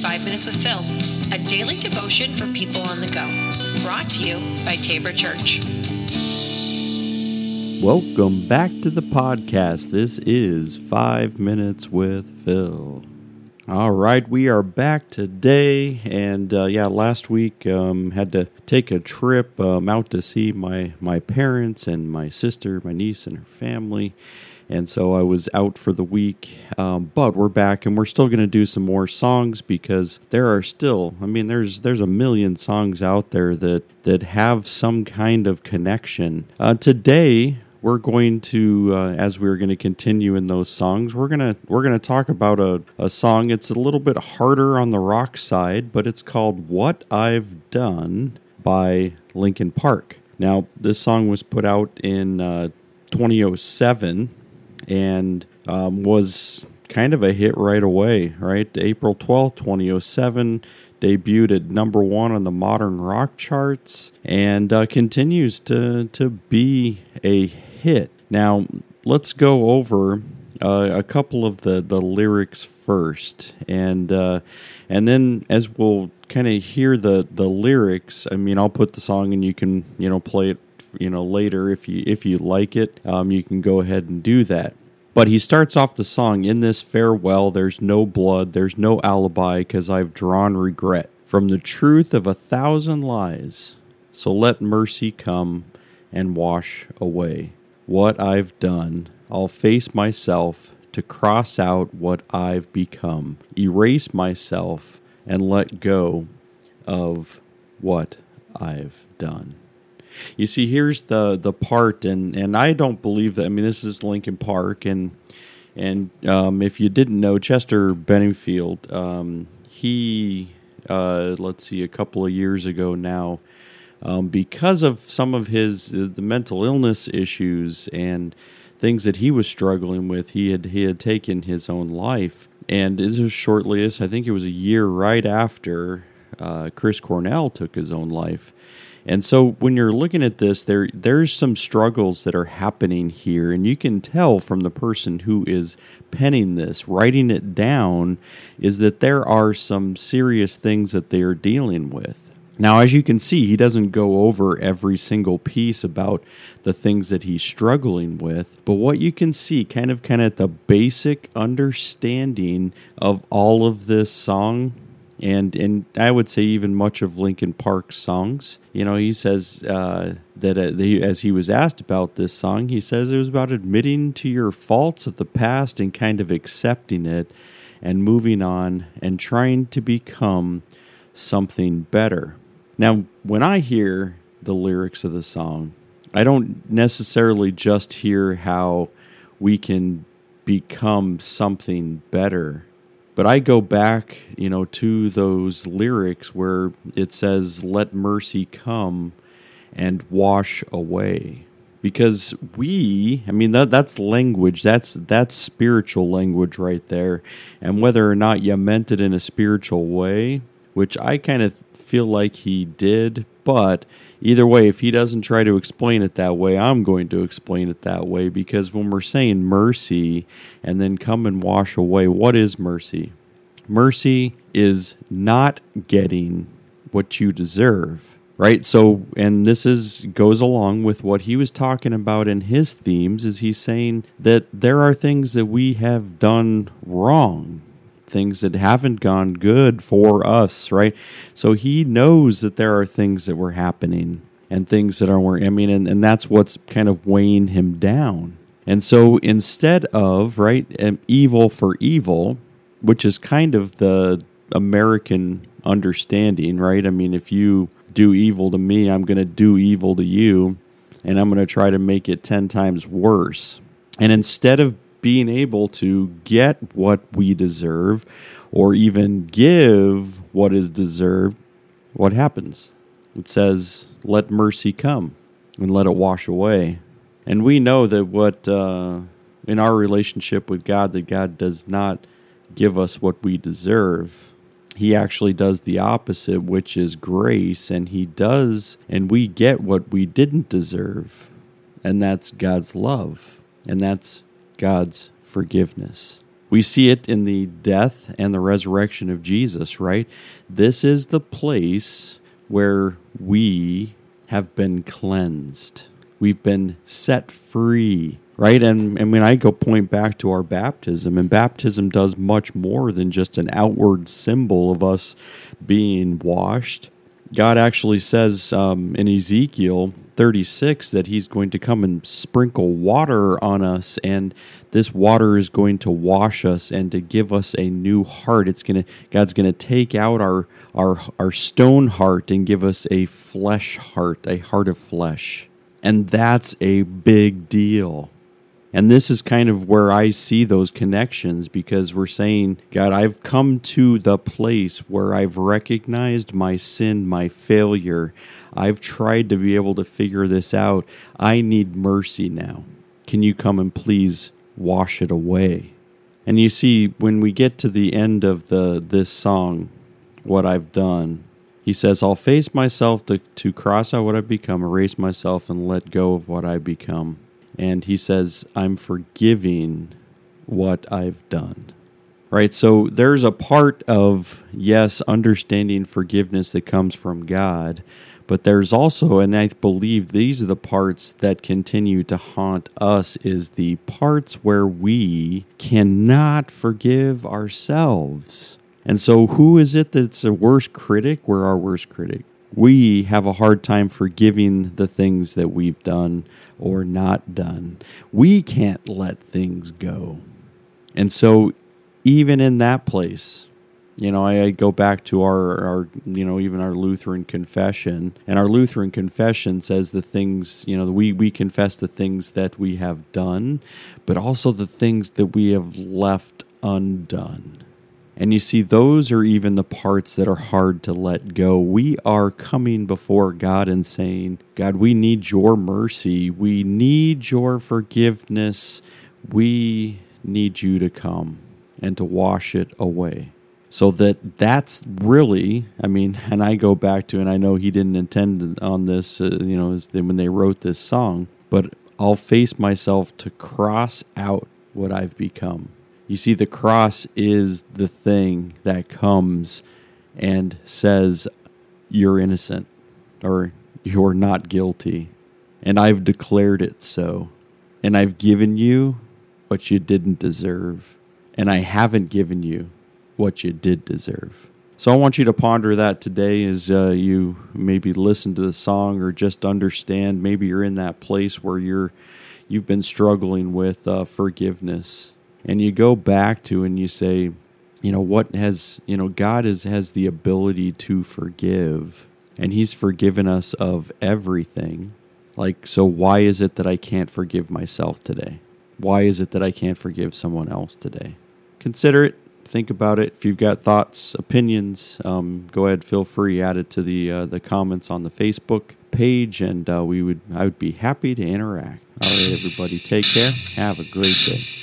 Five Minutes with Phil, a daily devotion for people on the go. Brought to you by Tabor Church. Welcome back to the podcast. This is Five Minutes with Phil. All right, we are back today, and uh, yeah, last week um, had to take a trip um, out to see my my parents and my sister, my niece, and her family and so I was out for the week. Um, but we're back, and we're still going to do some more songs because there are still. I mean, there's there's a million songs out there that that have some kind of connection. Uh, today we're going to uh, as we're going to continue in those songs we're going to we're going to talk about a, a song it's a little bit harder on the rock side but it's called what i've done by linkin park now this song was put out in uh, 2007 and um, was kind of a hit right away, right? April 12th, 2007, debuted at number one on the modern rock charts and uh, continues to, to be a hit. Now, let's go over uh, a couple of the, the lyrics first. And, uh, and then as we'll kind of hear the, the lyrics, I mean, I'll put the song and you can, you know, play it you know later if you if you like it um, you can go ahead and do that. But he starts off the song in this farewell there's no blood there's no alibi because i've drawn regret. From the truth of a thousand lies so let mercy come and wash away what i've done. I'll face myself to cross out what i've become. Erase myself and let go of what i've done you see, here's the the part, and and I don't believe that. I mean, this is Linkin Park, and and um, if you didn't know, Chester Benningfield, um, he uh, let's see, a couple of years ago now, um, because of some of his uh, the mental illness issues and things that he was struggling with, he had he had taken his own life, and this was shortly as I think it was a year right after uh, Chris Cornell took his own life. And so when you're looking at this, there there's some struggles that are happening here, and you can tell from the person who is penning this, writing it down, is that there are some serious things that they are dealing with. Now, as you can see, he doesn't go over every single piece about the things that he's struggling with, but what you can see, kind of, kind of the basic understanding of all of this song and and I would say even much of Linkin Park's songs. You know, he says uh, that uh, as he was asked about this song, he says it was about admitting to your faults of the past and kind of accepting it and moving on and trying to become something better. Now, when I hear the lyrics of the song, I don't necessarily just hear how we can become something better but I go back, you know, to those lyrics where it says, "Let mercy come and wash away." Because we, I mean, that that's language. That's that's spiritual language right there. And whether or not you meant it in a spiritual way, which I kind of feel like he did, but either way, if he doesn't try to explain it that way, I'm going to explain it that way because when we're saying mercy and then come and wash away, what is mercy? Mercy is not getting what you deserve right so and this is goes along with what he was talking about in his themes is he's saying that there are things that we have done wrong things that haven't gone good for us, right? So he knows that there are things that were happening and things that aren't, I mean, and, and that's what's kind of weighing him down. And so instead of, right, evil for evil, which is kind of the American understanding, right? I mean, if you do evil to me, I'm going to do evil to you, and I'm going to try to make it 10 times worse. And instead of being able to get what we deserve or even give what is deserved, what happens? It says, let mercy come and let it wash away. And we know that what, uh, in our relationship with God, that God does not give us what we deserve. He actually does the opposite, which is grace, and He does, and we get what we didn't deserve. And that's God's love, and that's God's forgiveness. We see it in the death and the resurrection of Jesus, right? This is the place where we have been cleansed. We've been set free, right? And, and when I go point back to our baptism, and baptism does much more than just an outward symbol of us being washed. God actually says um, in Ezekiel 36 that he's going to come and sprinkle water on us and this water is going to wash us and to give us a new heart. It's to god's going to take out our our our stone heart and give us a flesh heart a heart of flesh. And that's a big deal and this is kind of where I see those connections because we're saying, God, I've come to the place where I've recognized my sin, my failure. I've tried to be able to figure this out. I need mercy now. Can you come and please wash it away? And you see, when we get to the end of the this song, what I've done, he says, I'll face myself to, to cross out what I've become, erase myself, and let go of what I've become and he says, I'm forgiving what I've done. Right? So there's a part of, yes, understanding forgiveness that comes from God, but there's also, and I believe these are the parts that continue to haunt us, is the parts where we cannot forgive ourselves. And so, who is it that's a worst critic? We're our worst critic we have a hard time forgiving the things that we've done or not done. We can't let things go. And so, even in that place, you know, I, I, go back to our, our, you know, even our Lutheran confession, and our Lutheran confession says the things, you know, we, we confess the things that we have done, but also the things that we have left undone. And you see, those are even the parts that are hard to let go. We are coming before God and saying, God, we need your mercy. We need your forgiveness. We need you to come and to wash it away. So that that's really, I mean, and I go back to, and I know he didn't intend on this, uh, you know, when they wrote this song, but I'll face myself to cross out what I've become. You see, the cross is the thing that comes and says, You're innocent or you're not guilty. And I've declared it so. And I've given you what you didn't deserve. And I haven't given you what you did deserve. So I want you to ponder that today as uh, you maybe listen to the song or just understand. Maybe you're in that place where you're you've been struggling with uh, forgiveness and you go back to and you say, you know, what has, you know, God is, has the ability to forgive, and He's forgiven us of everything. Like, so why is it that I can't forgive myself today? Why is it that I can't forgive someone else today? Consider it. Think about it. If you've got thoughts, opinions, um, go ahead. Feel free. Add it to the uh, the comments on the Facebook page, and uh, we would I would be happy to interact. All right, everybody, take care. Have a great day.